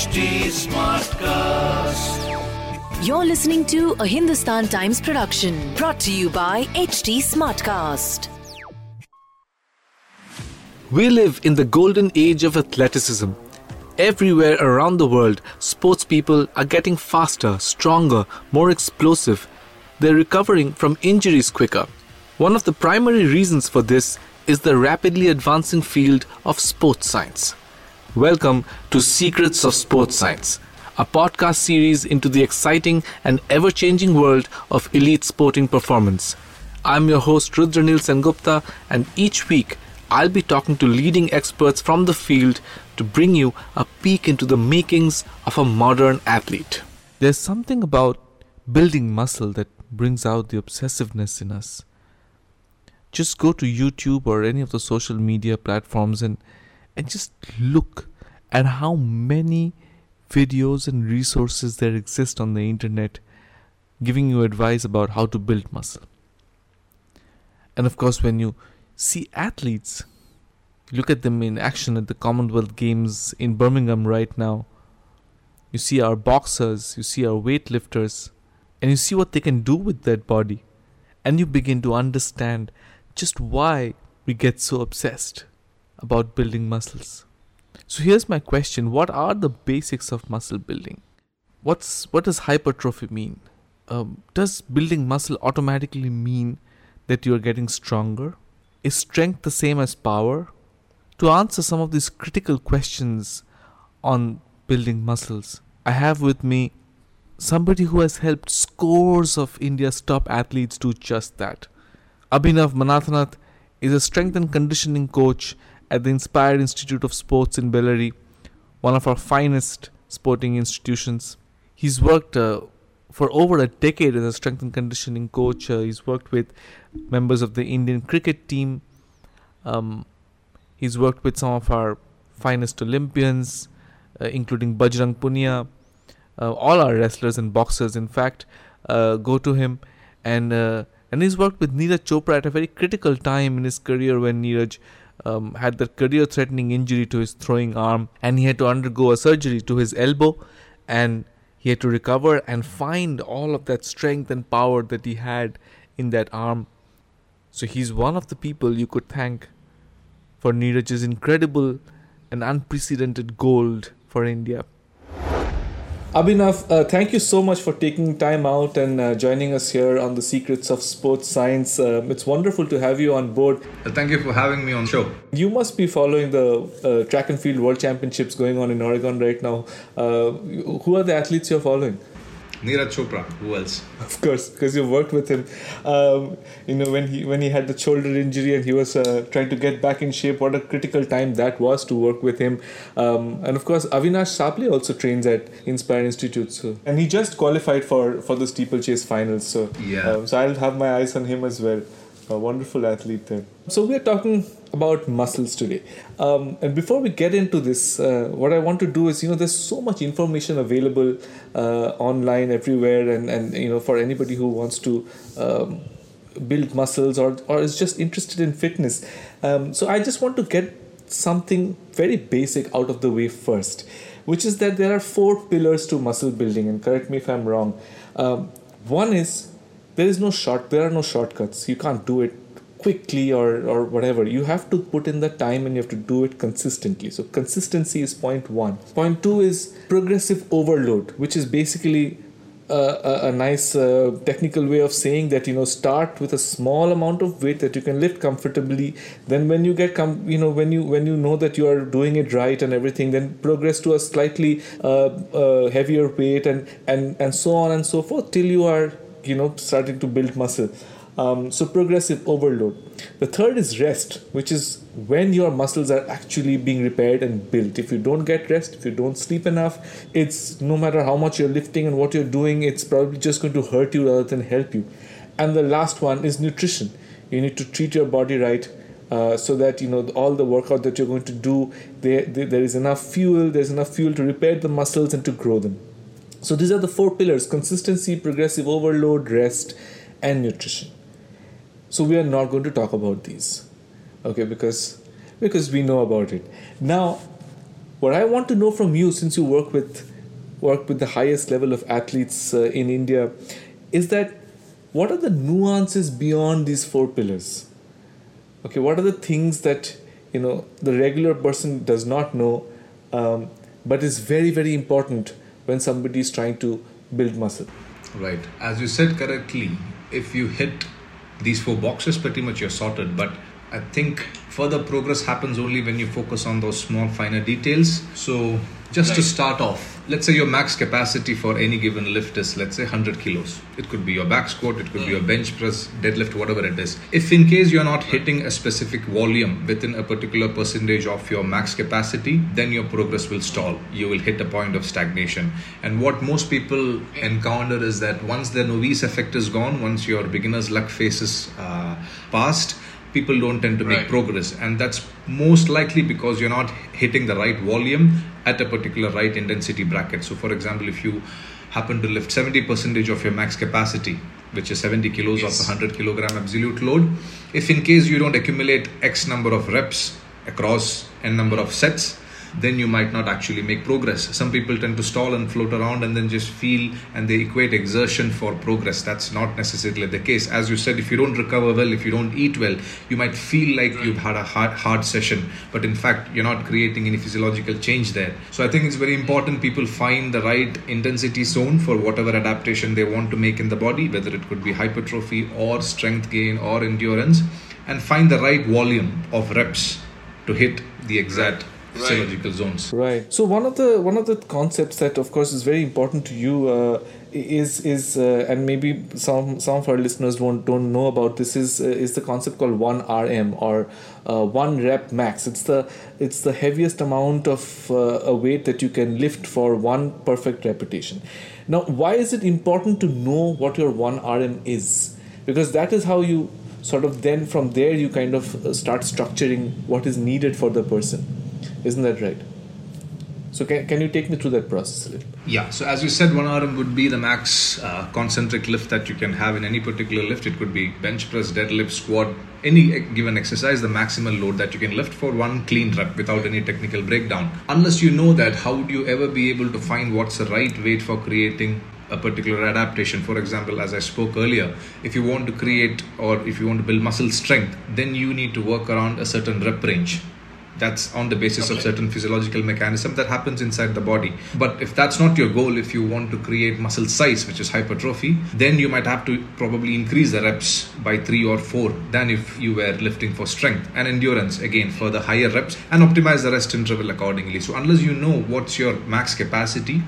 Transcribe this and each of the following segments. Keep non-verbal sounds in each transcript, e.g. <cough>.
HT Smartcast. You're listening to a Hindustan Times production brought to you by HT Smartcast. We live in the golden age of athleticism. Everywhere around the world, sports people are getting faster, stronger, more explosive. They're recovering from injuries quicker. One of the primary reasons for this is the rapidly advancing field of sports science. Welcome to Secrets of Sports Science, a podcast series into the exciting and ever changing world of elite sporting performance. I'm your host Rudra Sen Gupta, and each week I'll be talking to leading experts from the field to bring you a peek into the makings of a modern athlete. There's something about building muscle that brings out the obsessiveness in us. Just go to YouTube or any of the social media platforms and and just look at how many videos and resources there exist on the internet giving you advice about how to build muscle. And of course, when you see athletes, look at them in action at the Commonwealth Games in Birmingham right now. You see our boxers, you see our weightlifters, and you see what they can do with that body. And you begin to understand just why we get so obsessed about building muscles. So here's my question What are the basics of muscle building? What's, what does hypertrophy mean? Um, does building muscle automatically mean that you're getting stronger? Is strength the same as power? To answer some of these critical questions on building muscles, I have with me somebody who has helped scores of India's top athletes do just that. Abhinav Manathanath is a strength and conditioning coach at the Inspire Institute of Sports in Bellary, one of our finest sporting institutions. He's worked uh, for over a decade as a strength and conditioning coach. Uh, he's worked with members of the Indian cricket team. Um, he's worked with some of our finest Olympians, uh, including Bajrang Punia. Uh, all our wrestlers and boxers, in fact, uh, go to him, and uh, and he's worked with Neeraj Chopra at a very critical time in his career when Neeraj um, had the career threatening injury to his throwing arm and he had to undergo a surgery to his elbow and he had to recover and find all of that strength and power that he had in that arm. So he's one of the people you could thank for Neeraj's incredible and unprecedented gold for India. Abhinav, uh, thank you so much for taking time out and uh, joining us here on the Secrets of Sports Science. Um, it's wonderful to have you on board. Thank you for having me on the show. You must be following the uh, track and field world championships going on in Oregon right now. Uh, who are the athletes you're following? Neeraj Chopra. Who else? Of course, because you worked with him. Um, you know when he when he had the shoulder injury and he was uh, trying to get back in shape. What a critical time that was to work with him. Um, and of course, Avinash Sable also trains at Inspire Institute. So and he just qualified for for the steeplechase finals. So yeah. Um, so I'll have my eyes on him as well. A wonderful athlete there. So we're talking about muscles today. Um, and before we get into this, uh, what I want to do is, you know, there's so much information available uh, online everywhere, and, and you know, for anybody who wants to um, build muscles or or is just interested in fitness. Um, so I just want to get something very basic out of the way first, which is that there are four pillars to muscle building. And correct me if I'm wrong. Um, one is there is no short there are no shortcuts. You can't do it quickly or or whatever. You have to put in the time and you have to do it consistently. So consistency is point one. Point two is progressive overload which is basically a, a, nice uh, technical way of saying that you know start with a small amount of weight that you can lift comfortably. Then when you get com- you know when you when you know that you are doing it right and everything then progress to a slightly uh, uh, heavier weight and and and so on and so forth till you are you know starting to build muscle. Um, so progressive overload. The third is rest which is when your muscles are actually being repaired and built. If you don't get rest if you don't sleep enough it's no matter how much you're lifting and what you're doing it's probably just going to hurt you rather than help you. And the last one is nutrition. You need to treat your body right uh, so that you know all the workout that you're going to do there, there, there is enough fuel there's enough fuel to repair the muscles and to grow them so these are the four pillars consistency, progressive overload, rest, and nutrition. So we are not going to talk about these. Okay, because because we know about it. Now what I want to know from you, since you work with work with the highest level of athletes uh, in India, is that what are the nuances beyond these four pillars? Okay, what are the things that you know the regular person does not know, um, but is very very important when somebody is trying to build muscle. Right. As you said correctly, if you hit these four boxes, pretty much you're sorted. But I think further progress happens only when you focus on those small, finer details. So, just right. to start off, let's say your max capacity for any given lift is let's say 100 kilos it could be your back squat it could mm. be your bench press deadlift whatever it is if in case you're not hitting a specific volume within a particular percentage of your max capacity then your progress will stall you will hit a point of stagnation and what most people encounter is that once the novice effect is gone once your beginner's luck phase is uh, past people don't tend to make right. progress and that's most likely because you're not hitting the right volume at a particular right intensity bracket so for example if you happen to lift 70 percentage of your max capacity which is 70 kilos yes. of 100 kilogram absolute load if in case you don't accumulate x number of reps across n number of sets then you might not actually make progress. Some people tend to stall and float around and then just feel and they equate exertion for progress. That's not necessarily the case. As you said, if you don't recover well, if you don't eat well, you might feel like you've had a hard, hard session, but in fact, you're not creating any physiological change there. So I think it's very important people find the right intensity zone for whatever adaptation they want to make in the body, whether it could be hypertrophy or strength gain or endurance, and find the right volume of reps to hit the exact physiological zones. Right. So one of the one of the concepts that, of course, is very important to you uh, is is uh, and maybe some some of our listeners don't don't know about this is uh, is the concept called one RM or uh, one rep max. It's the it's the heaviest amount of uh, a weight that you can lift for one perfect repetition. Now, why is it important to know what your one RM is? Because that is how you sort of then from there you kind of uh, start structuring what is needed for the person isn't that right? So can, can you take me through that process a little? Yeah. So as you said, one RM would be the max uh, concentric lift that you can have in any particular lift. It could be bench press, deadlift, squat, any given exercise, the maximal load that you can lift for one clean rep without any technical breakdown. Unless you know that, how would you ever be able to find what's the right weight for creating a particular adaptation. For example, as I spoke earlier, if you want to create or if you want to build muscle strength, then you need to work around a certain rep range that's on the basis okay. of certain physiological mechanism that happens inside the body. But if that's not your goal if you want to create muscle size which is hypertrophy then you might have to probably increase the reps by 3 or 4 than if you were lifting for strength and endurance. Again for the higher reps and optimize the rest interval accordingly. So unless you know what's your max capacity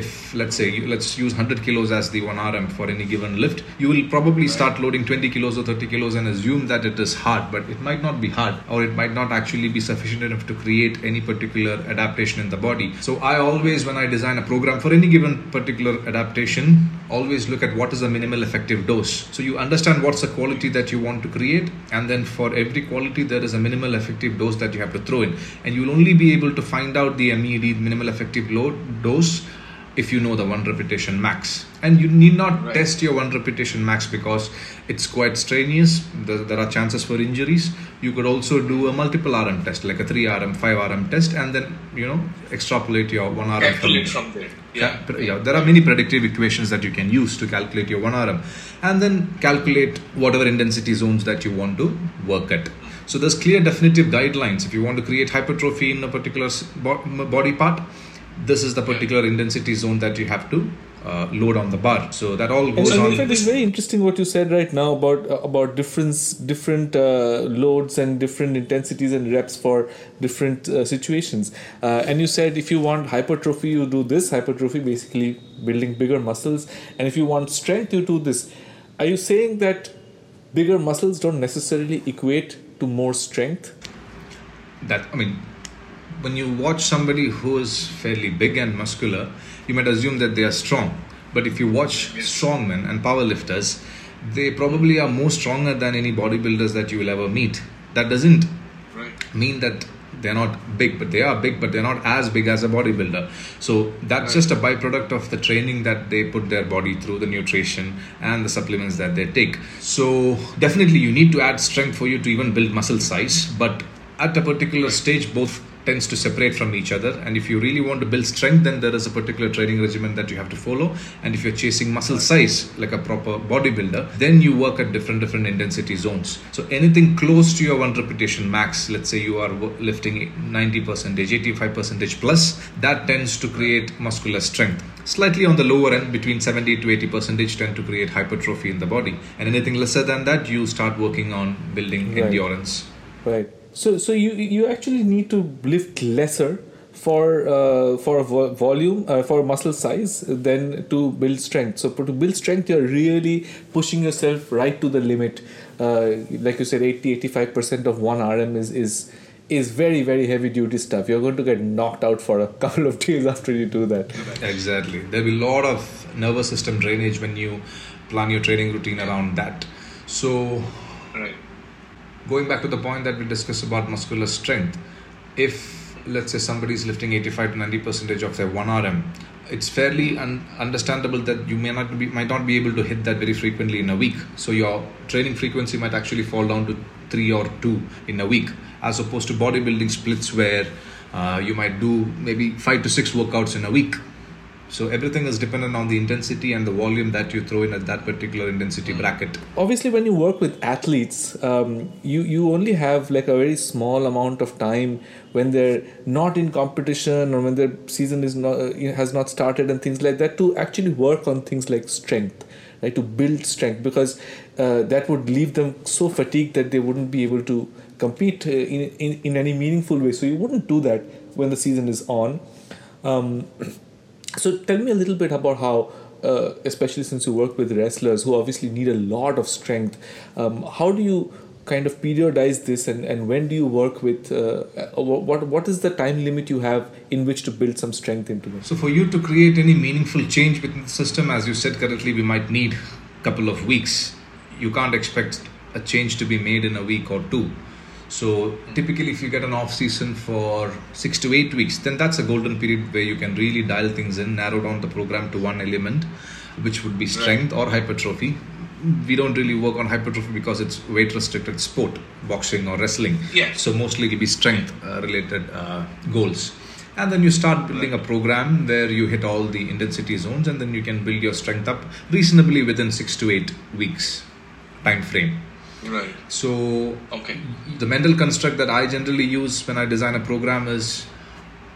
if let's say you, let's use 100 kilos as the 1 rm for any given lift you will probably start loading 20 kilos or 30 kilos and assume that it is hard but it might not be hard or it might not actually be sufficient enough to create any particular adaptation in the body. So i always when i design a program for any given particular adaptation always look at what is the minimal effective dose. So you understand what's the quality that you want to create and then for every quality there is a minimal effective dose that you have to throw in. And you'll only be able to find out the MED minimal effective load dose if you know the one repetition max. And you need not right. test your one repetition max because it's quite strenuous. There, there, are chances for injuries. You could also do a multiple rm test like a 3 rm 5 rm test and then you know extrapolate your 1 rm calculate from, there. Yeah. yeah there are many predictive equations that you can use to calculate your 1 rm and then calculate whatever intensity zones that you want to work at. So there's clear definitive guidelines if you want to create hypertrophy in a particular body part this is the particular intensity zone that you have to uh, load on the bar. So that all goes and, on. In fact, it's very interesting what you said right now about uh, about different different uh, loads and different intensities and reps for different uh, situations. Uh, and you said if you want hypertrophy, you do this hypertrophy, basically building bigger muscles, and if you want strength, you do this. Are you saying that bigger muscles don't necessarily equate to more strength? That I mean when you watch somebody who is fairly big and muscular, you might assume that they are strong. But if you watch strongmen and powerlifters, they probably are more stronger than any bodybuilders that you will ever meet. That doesn't right. mean that they're not big, but they are big, but they're not as big as a bodybuilder. So that's right. just a byproduct of the training that they put their body through, the nutrition and the supplements that they take. So definitely you need to add strength for you to even build muscle size, but at a particular stage, both tends to separate from each other. And if you really want to build strength then there is a particular training regimen that you have to follow. And if you're chasing muscle size like a proper bodybuilder then you work at different different intensity zones. So anything close to your one repetition max let's say you are lifting 90 percentage 85 percentage plus that tends to create muscular strength. Slightly on the lower end between 70 to 80 percentage tend to create hypertrophy in the body. And anything lesser than that you start working on building Right. endurance. Right. So so you you actually need to lift lesser for uh, for a vo- volume uh, for muscle size than to build strength. So to build strength, you're really pushing yourself right to the limit. Uh, like you said, 80 85 percent of one RM is is is very very heavy duty stuff. You're going to get knocked out for a <laughs> couple of days after you do that. Exactly. There'll be a lot of nervous system drainage when you plan your training routine around that. So, Right. Going back to the point that we discussed about muscular strength, if let's say somebody is lifting 85 to 90 percentage of their 1 RM, it's fairly un- understandable that you may not be might not be able to hit that very frequently in a week. So your training frequency might actually fall down to three or two in a week, as opposed to bodybuilding splits where uh, you might do maybe five to six workouts in a week. So everything is dependent on the intensity and the volume that you throw in at that particular intensity bracket. obviously when you work with athletes um, you you only have like a very small amount of time when they're not in competition or when their season is not uh, has not started and things like that to actually work on things like strength right to build strength because uh, that would leave them so fatigued that they wouldn't be able to compete uh, in, in in any meaningful way. So you wouldn't do that when the season is on. Um, so tell me a little bit about how, uh, especially since you work with wrestlers who obviously need a lot of strength, um, how do you kind of periodize this and, and when do you work with, uh, uh, what, what is the time limit you have in which to build some strength into this? So for you to create any meaningful change within the system, as you said correctly, we might need a couple of weeks. You can't expect a change to be made in a week or two. So typically, if you get an off season for six to eight weeks, then that's a golden period where you can really dial things in, narrow down the program to one element, which would be strength or hypertrophy. We don't really work on hypertrophy because it's weight restricted sport, boxing or wrestling. Yeah. So mostly it'll be strength uh, related uh, goals. And then you start building a program where you hit all the intensity zones, and then you can build your strength up reasonably within six to eight weeks time frame. Right. So Okay. the mental construct that I generally use when I design a program is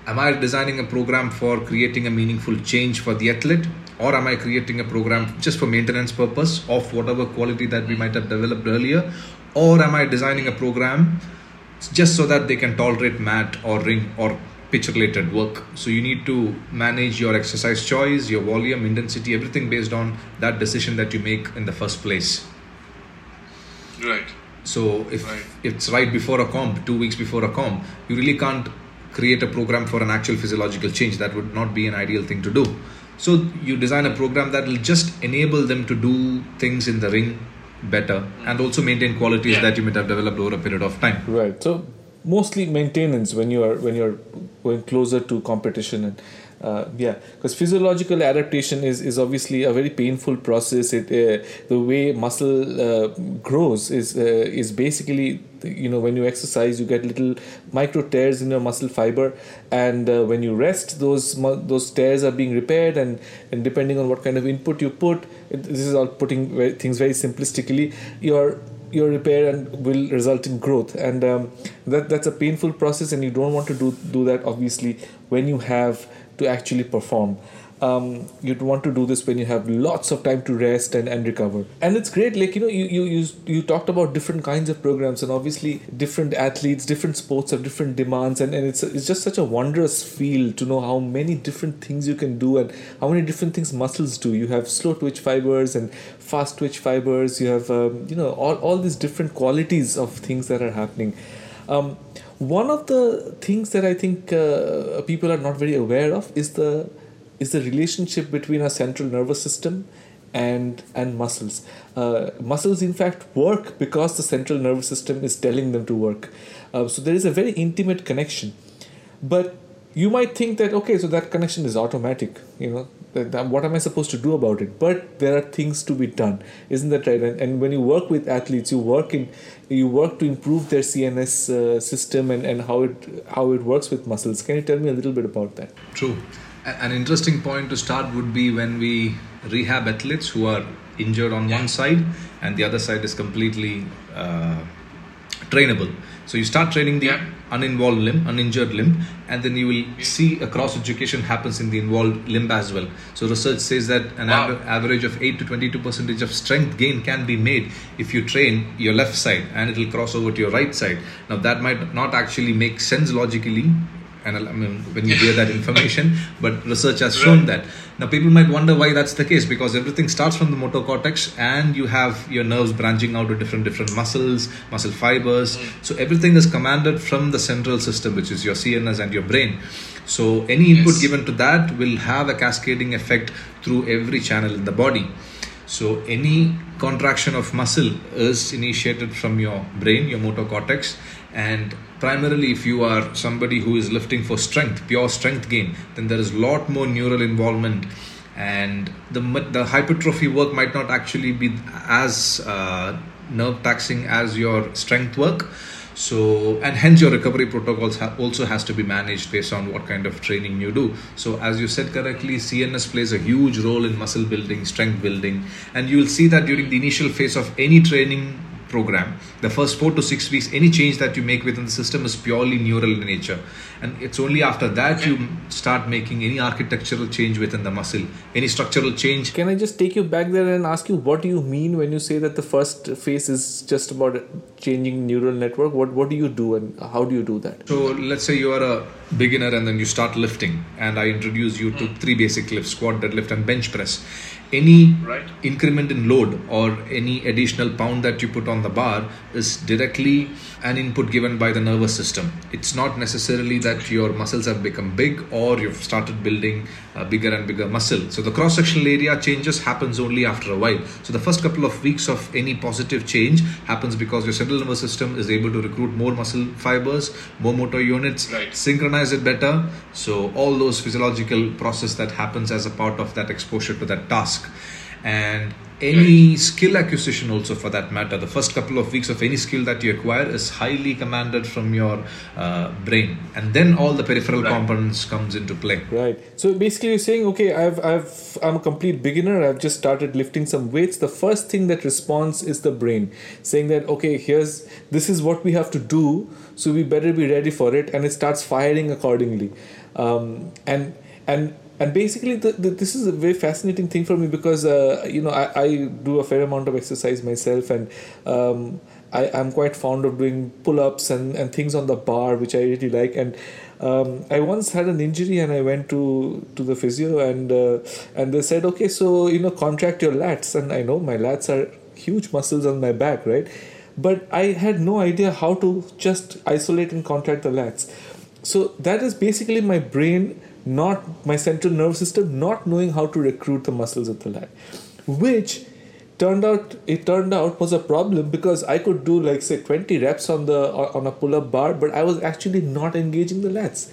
am I designing a program for creating a meaningful change for the athlete or am I creating a program just for maintenance purpose of whatever quality that we might have developed earlier or am I designing a program just so that they can tolerate mat or ring or pitch related work so you need to manage your exercise choice your volume intensity everything based on that decision that you make in the first place Right. so if Right. it's right before a comp, two weeks before a comp, you really can't create a program for an actual physiological change. That would not be an ideal thing to do. So you design a program that will just enable them to do things in the ring better and mm. also maintain qualities Yeah. that you might have developed over a period of time. Right. So mostly maintenance when you are when you're going closer to competition and uh, yeah, because physiological adaptation is, is obviously a very painful process. It uh, the way muscle uh, grows is uh, is basically you know when you exercise you get little micro tears in your muscle fiber, and uh, when you rest those those tears are being repaired and and depending on what kind of input you put, it, this is all putting very, things very simplistically. Your your repair and will result in growth and um, that that's a painful process and you don't want to do do that obviously when you have to actually perform. Um, you'd want to do this when you have lots of time to rest and, and recover. And it's great like you know you, you you you talked about different kinds of programs and obviously different athletes different sports have different demands and, and it's it's just such a wondrous field to know how many different things you can do and how many different things muscles do. You have slow twitch fibers and fast twitch fibers. You have um, you know all, all these different qualities of things that are happening. Um, one of the things that I think uh, people are not very aware of is the is the relationship between our central nervous system and and muscles. Uh, muscles, in fact, work because the central nervous system is telling them to work. Uh, so there is a very intimate connection. But you might think that okay, so that connection is automatic. You know, that, that- what am I supposed to do about it? But there are things to be done, isn't that right? And, and when you work with athletes, you work in you work to improve their CNS uh, system and, and how it how it works with muscles. Can you tell me a little bit about that? True. An interesting point to start would be when we rehab athletes who are injured on one side and the other side is completely uh, trainable. So you start training the Yeah. uninvolved limb, uninjured limb, and then you will see a cross education happens in the involved limb as well. So research says that an Wow. aver- average of 8 to 22 percentage of strength gain can be made if you train your left side and it will cross over to your right side. Now that might not actually make sense logically and I mean, when you hear that information, but research has <laughs> shown that. Now, people might wonder why that's the case because everything starts from the motor cortex, and you have your nerves branching out to different different muscles, muscle fibers. Hmm. So everything is commanded from the central system, which is your CNS and your brain. So any input Yes. given to that will have a cascading effect through every channel in the body. So any contraction of muscle is initiated from your brain, your motor cortex, and primarily if you are somebody who is lifting for strength, pure strength gain, then there is a lot more neural involvement, and the the hypertrophy work might not actually be as uh, nerve taxing as your strength work. So, and hence your recovery protocols ha- also has to be managed based on what kind of training you do. So, as you said correctly, CNS plays a huge role in muscle building, strength building, and you will see that during the initial phase of any training program, the first four to six weeks, any change that you make within the system is purely neural in nature, and it's only after that you start making any architectural change within the muscle, any structural change. Can I just take you back there and ask you what do you mean when you say that the first phase is just about changing neural network? What what do you do and how do you do that? So let's say you are a beginner and then you start lifting, and I introduce you to hmm. three basic lifts: squat, deadlift, and bench press. Any Right. increment in load or any additional pound that you put on the bar is directly an input given by the nervous system. It's not necessarily that your muscles have become big or you've started building a bigger and bigger muscle. So the cross sectional area changes happens only after a while. So the first couple of weeks of any positive change happens because your central nervous system is able to recruit more muscle fibers, more motor units, Right. synchronize it better. So all those physiological process that happens as a part of that exposure to that task. And any skill acquisition also for that matter the first couple of weeks of any skill that you acquire is highly commanded from your uh, brain and then all the peripheral Right. components comes into play Right. So basically, you're saying, okay, I've, I've, I'm a complete beginner. I've just started lifting some weights. The first thing that responds is the brain, saying that, okay, here's this is what we have to do, so we better be ready for it, and it starts firing accordingly. Um, and and and basically, the, the, this is a very fascinating thing for me because uh, you know I, I do a fair amount of exercise myself, and um, I, I'm quite fond of doing pull-ups and, and things on the bar, which I really like. And um, I once had an injury, and I went to to the physio, and uh, and they said, okay, so you know, contract your lats, and I know my lats are huge muscles on my back, right? But I had no idea how to just isolate and contract the lats. So that is basically my brain, not my central nervous system, not knowing how to recruit the muscles of the leg, which turned out it turned out was a problem because I could do like say 20 reps on the on a pull-up bar, but I was actually not engaging the lats.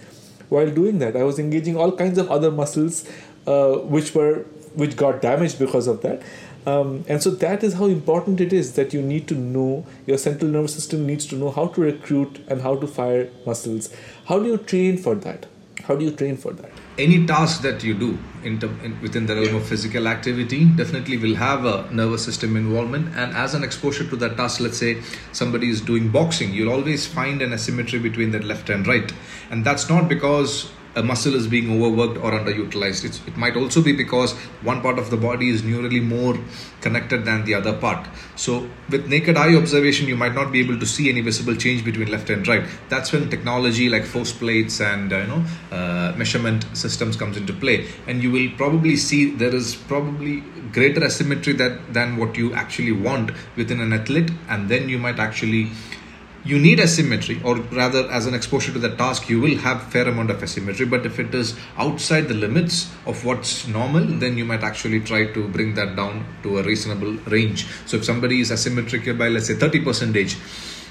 While doing that, I was engaging all kinds of other muscles, uh, which were which got damaged because of that. Um, and so that is how important it is that you need to know your central nervous system needs to know how to recruit and how to fire muscles. How do you train for that? How do you train for that? any task that you do in, in within the realm of physical activity definitely will have a nervous system involvement and as an exposure to that task let's say somebody is doing boxing you'll always find an asymmetry between the left and right and that's not because a muscle is being overworked or underutilized. It's, it might also be because one part of the body is neurally more connected than the other part. So with naked eye observation you might not be able to see any visible change between left and right. That's when technology like force plates and uh, you know uh, measurement systems comes into play. And you will probably see there is probably greater asymmetry that than what you actually want within an athlete. And then you might actually you need asymmetry or rather as an exposure to the task you will have fair amount of asymmetry. But if it is outside the limits of what's normal then you might actually try to bring that down to a reasonable range. So if somebody is asymmetrical by let's say 30 percentage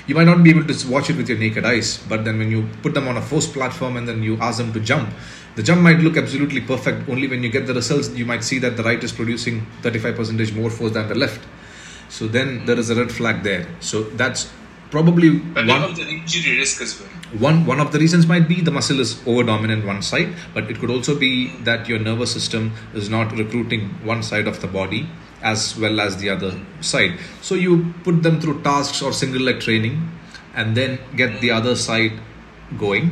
you might not be able to watch it with your naked eyes. But then when you put them on a force platform and then you ask them to jump the jump might look absolutely perfect. Only when you get the results you might see that the right is producing 35 percentage more force than the left. So then there is a red flag there. So that's probably But one of the injury risk as well. one one of the reasons might be the muscle is over dominant one side but it could also be that your nervous system is not recruiting one side of the body as well as the other side so you put them through tasks or single leg training and then get the other side going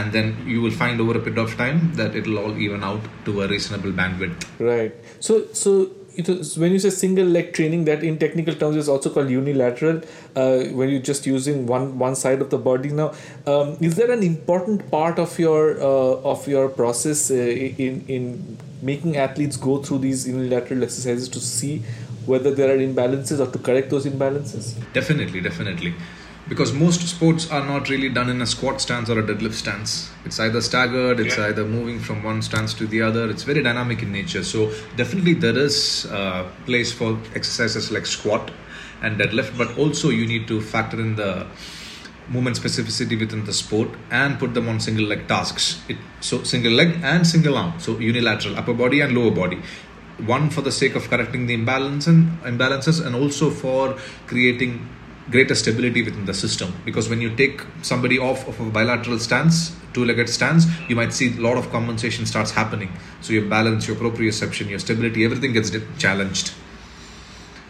and then you will find over a period of time that it'll all even out to a reasonable bandwidth Right. So, so it is, when you say single leg training, that in technical terms is also called unilateral. Uh, when you're just using one one side of the body. Now, um, is there an important part of your uh, of your process uh, in in making athletes go through these unilateral exercises to see whether there are imbalances or to correct those imbalances? Definitely, definitely. Because most sports are not really done in a squat stance or a deadlift stance. It's either staggered, it's Yeah. either moving from one stance to the other. It's very dynamic in nature. So, definitely, there is uh, place for exercises like squat and deadlift, but also you need to factor in the movement specificity within the sport and put them on single leg tasks. It, so, single leg and single arm. So, unilateral, upper body and lower body one for the sake of correcting the imbalance and imbalances and also for creating greater stability within the system because when you take somebody off of a bilateral stance two-legged stance you might see a lot of compensation starts happening so your balance your proprioception your stability everything gets challenged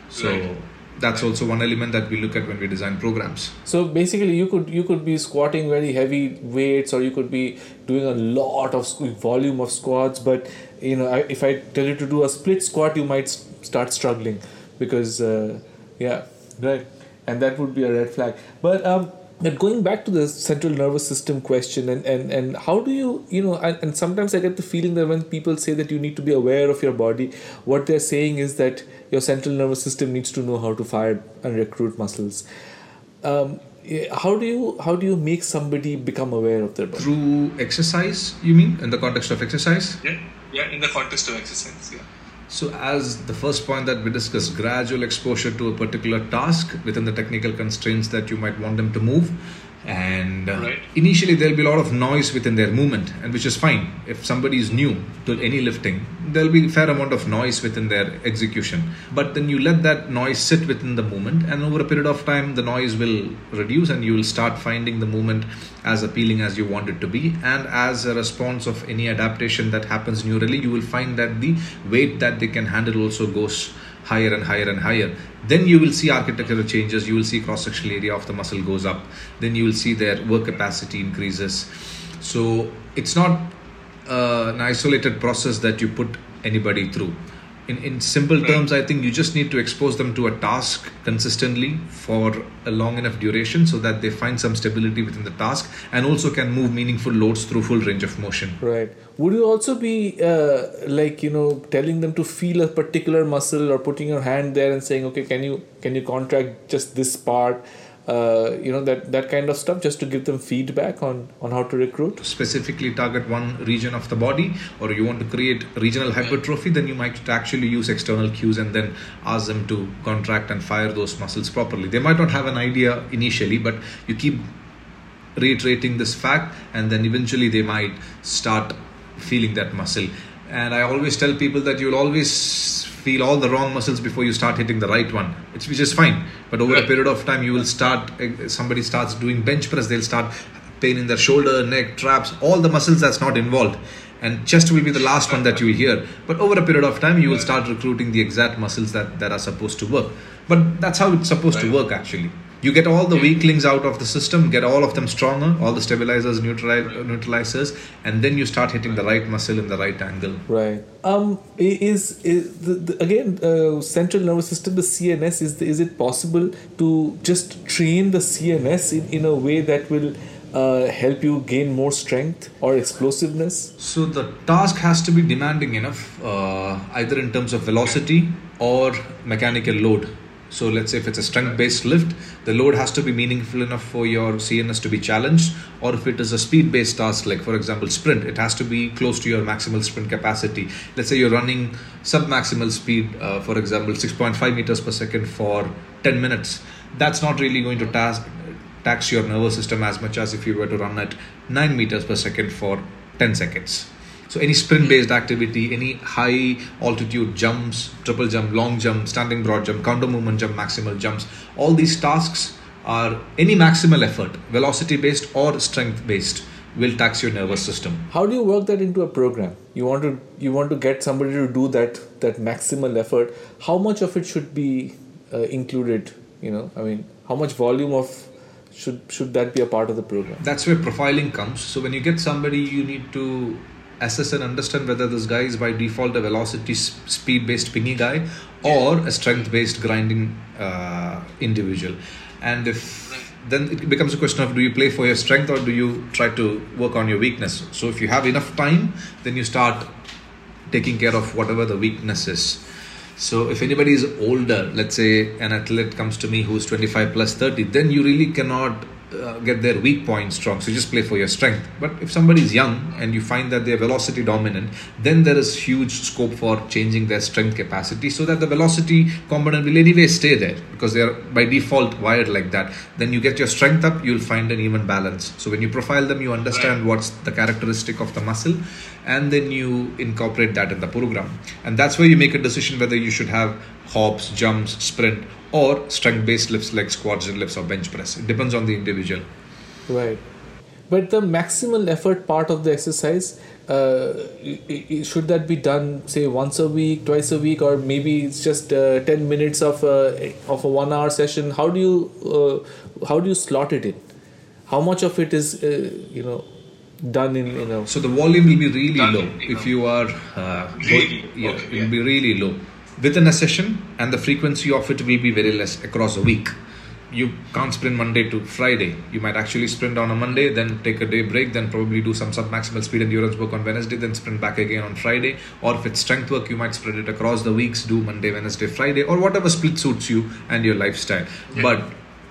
so Right. that's also one element that we look at when we design programs So basically, you could you could be squatting very heavy weights, or you could be doing a lot of volume of squats. But you know, if I tell you to do a split squat, you might start struggling because uh, yeah, right, and that would be a red flag. But um, but going back to the central nervous system question, and and and how do you you know, and, and sometimes I get the feeling that when people say that you need to be aware of your body, what they're saying is that your central nervous system needs to know how to fire and recruit muscles um, how do you how do you make somebody become aware of their body through exercise you mean in the context of exercise Yeah, yeah, in the context of exercise. Yeah. So, as the first point that we discussed, gradual exposure to a particular task within the technical constraints that you might want them to move. And uh, Right. initially, there'll be a lot of noise within their movement, and which is fine. If somebody is new to any lifting, there'll be a fair amount of noise within their execution. But then you let that noise sit within the movement, and over a period of time, the noise will reduce, and you will start finding the movement as appealing as you want it to be. And as a response of any adaptation that happens neurally, you will find that the weight that they can handle also goes higher and higher and higher. Then you will see architectural changes, you will see cross sectional area of the muscle goes up, then you will see their work capacity increases. So it's not uh, an isolated process that you put anybody through. In, in simple terms, I think you just need to expose them to a task consistently for a long enough duration so that they find some stability within the task and also can move meaningful loads through full range of motion. right. Would you also be uh, like you know telling them to feel a particular muscle or putting your hand there and saying okay can you can you contract just this part uh, you know that that kind of stuff just to give them feedback on on how to recruit. Specifically target one region of the body or you want to create regional hypertrophy then you might actually use external cues and then ask them to contract and fire those muscles properly. They might not have an idea initially but you keep reiterating this fact and then eventually they might start feeling that muscle. And i always tell people that you'll always feel all the wrong muscles before you start hitting the right one it's which is fine. But over a period of time you will start eh, somebody starts doing bench press they'll start pain in their shoulder neck traps all the muscles that's not involved. And chest will be the last one that you will hear. But over a period of time you will start recruiting the exact muscles that, that are supposed to work. But that's how it's supposed to work actually you get all the weaklings out of the system get all of them stronger all the stabilizers neutral, neutralizers and then you start hitting the right muscle in the right angle Right. Um. i- Is is the, the, again uh, central nervous system the CNS is the, is it possible to just train the CNS in, in a way that will uh, help you gain more strength or explosiveness? So the task has to be demanding enough, uh, either in terms of velocity or mechanical load. So let's say if it's a strength-based lift, the load has to be meaningful enough for your CNS to be challenged. Or if it is a speed-based task, like for example sprint, it has to be close to your maximal sprint capacity. Let's say you're running sub-maximal speed, uh, for example, 6.5 meters per second for 10 minutes. That's not really going to task tax your nervous system as much as if you were to run at 9 meters per second for 10 seconds. So any sprint based activity, any high altitude jumps, triple jump, long jump, standing broad jump, counter movement jump, maximal jumps, all these tasks are any maximal effort, velocity based or strength based will tax your nervous system. How do you work that into a program? You want to you want to get somebody to do that that maximal effort. How much of it should be uh, included? You know, I mean, how much volume of should should that be a part of the program? That's where profiling comes. So when you get somebody, you need to assess and understand whether this guy is by default a velocity speed based pingy guy or a strength based grinding uh, individual. And if then it becomes a question of do you play for your strength or do you try to work on your weakness? So if you have enough time then you start taking care of whatever the weakness is. So if anybody is older let's say an athlete comes to me who's 25 plus 30 then you really cannot uh, get their weak points strong. So just play for your strength. But if somebody is young and you find that they're velocity dominant, then there is huge scope for changing their strength capacity so that the velocity component will anyway stay there because they're by default wired like that. Then you get your strength up, you'll find an even balance. So when you profile them, you understand what's the characteristic of the muscle and then you incorporate that in the program. And that's where you make a decision whether you should have hops, jumps, sprint, or strength based lifts like squats, and lifts or bench press. It depends on the individual. Right. But the maximal effort part of the exercise, uh, should that be done, say, once a week, twice a week, or maybe it's just uh, 10 minutes of a, of a one hour session? How do you, uh, how do you slot it in? How much of it is, uh, you know, done in you know so the volume will be really low if you are uh, really? yeah Okay, it will yeah. be really low within a session and the frequency of it will be very less across a week. You can't sprint monday to friday. You might actually sprint on a monday then take a day break then probably do some sub maximal speed endurance work on wednesday then sprint back again on friday. Or if it's strength work you might spread it across the weeks do monday wednesday friday or whatever split suits you and your lifestyle. But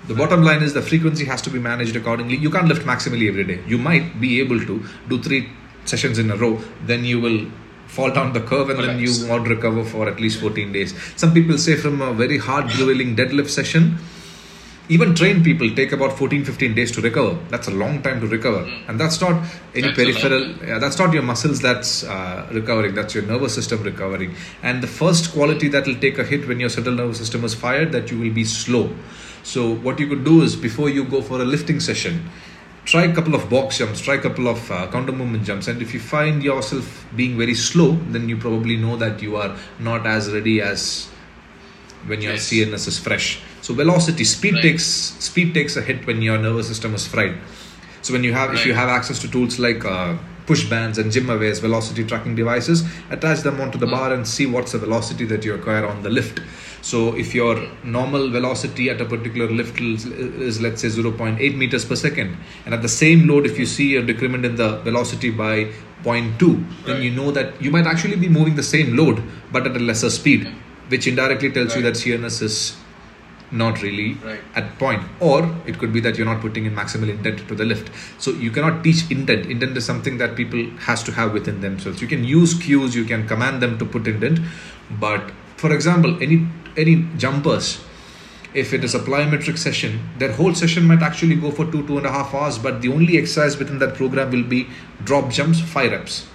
the bottom line is the frequency has to be managed accordingly. You can't lift maximally every day. You might be able to do three sessions in a row, then you will fall down the curve and then you won't recover for at least 14 days. Some people say from a very hard grueling deadlift session, even trained people take about 14 15 days to recover. That's a long time to recover. And that's not any That's peripheral yeah, that's not your muscles that's uh, recovering that's your nervous system recovering. And the first quality that will take a hit when your central nervous system is fired that you will be slow. So what you could do is before you go for a lifting session try a couple of box jumps try a couple of uh, counter movement jumps and if you find yourself being very slow then you probably know that you are not as ready as when your Yes. CNS is fresh. So velocity, speed Right. takes speed takes a hit when your nervous system is fried. So when you have if you have access to tools like uh, push bands and GymAwares, velocity tracking devices, attach them onto the Hmm. bar and see what's the velocity that you acquire on the lift. So if your normal velocity at a particular lift is, let's say 0.8 meters per second, and at the same load, if you see a decrement in the velocity by 0.2, then Right. you know that you might actually be moving the same load but at a lesser speed, which indirectly tells you that CNS is not really Right. at point. Or it could be that you're not putting in maximal intent to the lift. So you cannot teach intent. Intent is something that people has to have within themselves. You can use cues you can command them to put intent but for example any any jumpers if it is a plyometric session their whole session might actually go for two two and a half hours but the only exercise within that program will be drop jumps five reps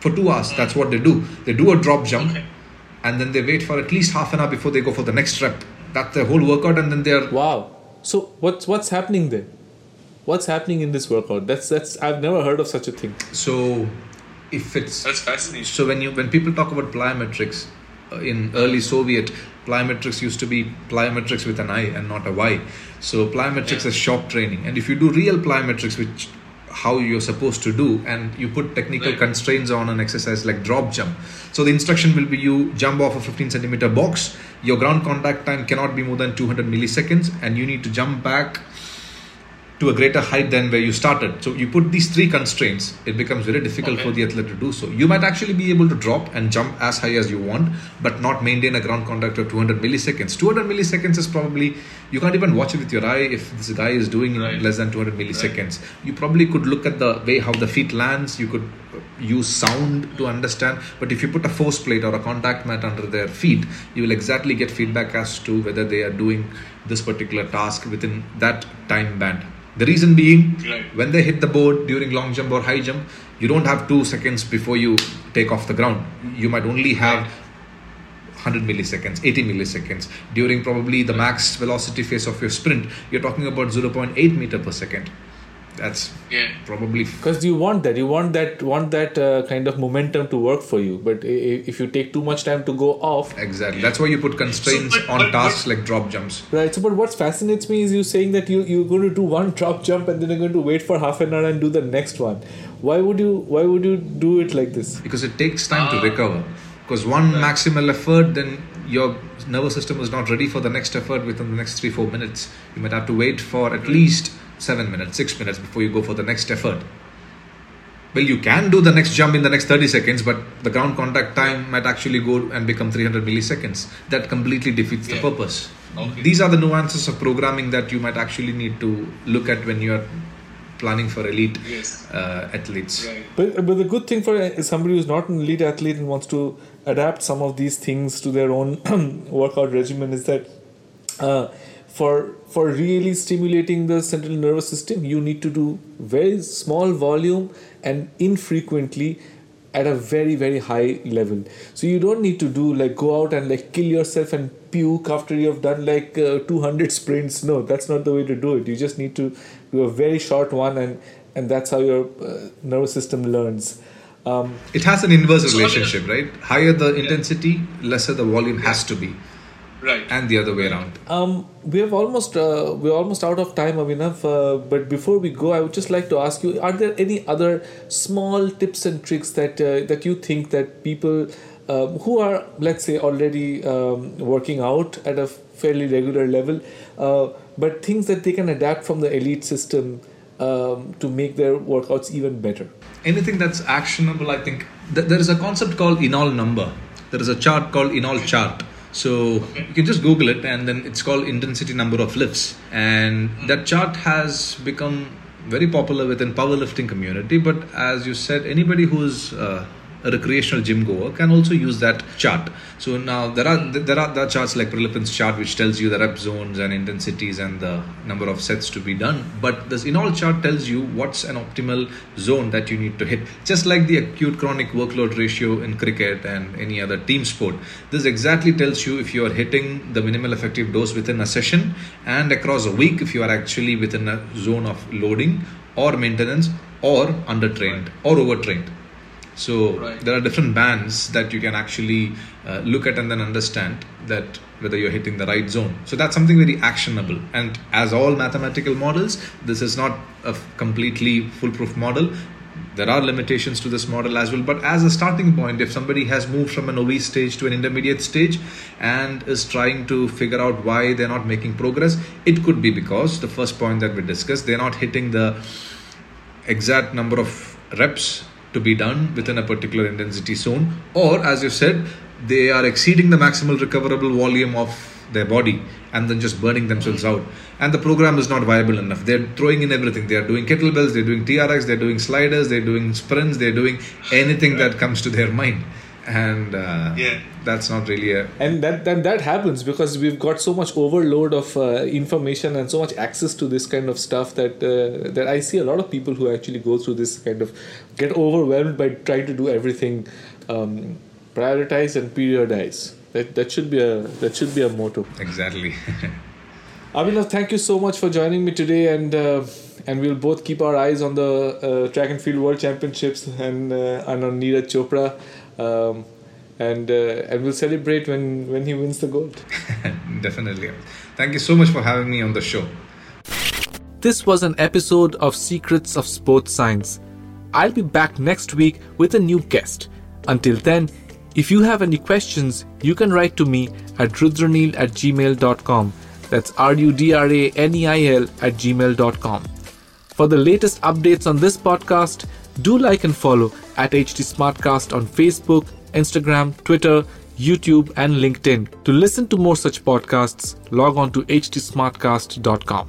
for two hours that's what they do they do a drop jump Okay. and then they wait for at least half an hour before they go for the next rep that's the whole workout and then they're Wow. So what's what's happening there What's happening in this workout? That's that's I've never heard of such a thing. so if it's That's fascinating. so when you when people talk about plyometrics uh, in early soviet plyometrics used to be plyometrics with an i and not a y so plyometrics Yeah. is shock training and if you do real plyometrics which how you're supposed to do and you put technical Right. constraints on an exercise like drop jump so the instruction will be you jump off a 15 centimeter box your ground contact time cannot be more than 200 milliseconds and you need to jump back to a greater height than where you started. So you put these three constraints, it becomes very difficult Okay. for the athlete to do so. You might actually be able to drop and jump as high as you want, but not maintain a ground contact of 200 milliseconds. 200 milliseconds is probably you can't even watch it with your eye if this guy is doing Right. less than 200 milliseconds. You probably could look at the way how the feet lands. You could use sound to understand. But if you put a force plate or a contact mat under their feet, you will exactly get feedback as to whether they are doing this particular task within that time band. The reason being, Right. when they hit the board during long jump or high jump, you don't have two seconds before you take off the ground. You might only have 100 milliseconds, 80 milliseconds. During probably the max velocity phase of your sprint, you're talking about 0.8 meter per second. That's Yeah. probably because you want that you want that want that uh, kind of momentum to work for you but i- i- if you take too much time to go off exactly. That's why you put constraints So, but- on but- tasks but- like drop jumps. right so but what fascinates me is you saying that you you're going to do one drop jump and then you're going to wait for half an hour and do the next one why would you why would you do it like this because it takes time to Ah. recover. Because one maximal effort, then your nervous system is not ready for the next effort within the next three four minutes. You might have to wait for at least seven minutes, six minutes before you go for the next effort. Well, you can do the next jump in the next 30 seconds, but the ground contact time might actually go and become 300 milliseconds. That completely defeats the purpose. Okay. These are the nuances of programming that you might actually need to look at when you're planning for elite Yes. uh, athletes. Right. But, but the good thing for uh, somebody who's not an elite athlete and wants to adapt some of these things to their own <clears throat> workout regimen is that uh, for for really stimulating the central nervous system, you need to do very small volume and infrequently at a very very high level. So you don't need to do like go out and like kill yourself and puke after you've done like uh, 200 sprints. No, that's not the way to do it. You just need to do a very short one and and that's how your uh, nervous system learns. Um, It has an inverse relationship, right? Higher the intensity, lesser the volume has to be, Right. and the other way around. um, we have almost uh, we're almost out of time, Abhinav. Uh, but before we go, I would just like to ask you: Are there any other small tips and tricks that uh, that you think that people um, who are, let's say, already um, working out at a fairly regular level, uh, but things that they can adapt from the elite system um, to make their workouts even better? Anything that's actionable, I think. Th- there is a concept called INOL number. There is a chart called INOL chart. So you can just Google it, and then it's called intensity number of lifts. And that chart has become very popular within powerlifting community. But as you said, anybody who's uh, a recreational gym goer can also use that chart. So now there are there are there are charts like Prilipin's chart which tells you the rep zones and intensities and the number of sets to be done. But this INOL chart tells you what's an optimal zone that you need to hit. Just like the acute chronic workload ratio in cricket and any other team sport, this exactly tells you if you are hitting the minimal effective dose within a session and across a week if you are actually within a zone of loading or maintenance or undertrained or overtrained. So Right. there are different bands that you can actually uh, look at and then understand that whether you're hitting the right zone. So that's something very actionable. And as all mathematical models, this is not a completely foolproof model. There are limitations to this model as well. But as a starting point, if somebody has moved from an obese stage to an intermediate stage and is trying to figure out why they're not making progress, it could be because the first point that we discussed, they're not hitting the exact number of reps to be done within a particular intensity zone or as you said they are exceeding the maximal recoverable volume of their body and then just burning themselves out. And the program is not viable enough. They're throwing in everything. They are doing kettlebells they're doing trx they're doing sliders they're doing sprints they're doing anything that comes to their mind. And uh, Yeah. that's not really a and that then that happens because we've got so much overload of uh, information and so much access to this kind of stuff that uh, that I see a lot of people who actually go through this kind of get overwhelmed by trying to do everything um, prioritize and periodize. That that should be a that should be a motto. Exactly. <laughs> Abhinav, thank you so much for joining me today, and uh, and we'll both keep our eyes on the uh, track and field world championships and uh, and on Neeraj Chopra, um, and uh, and we'll celebrate when when he wins the gold. <laughs> definitely. Thank you so much for having me on the show. This was an episode of Secrets of Sports Science. I'll be back next week with a new guest. Until then, if you have any questions, you can write to me at rudraneil at gmail.com. That's R U D R A N E I L at gmail.com. For the latest updates on this podcast, do like and follow at HT Smartcast on Facebook, Instagram, Twitter, YouTube, and LinkedIn. To listen to more such podcasts, log on to htsmartcast.com.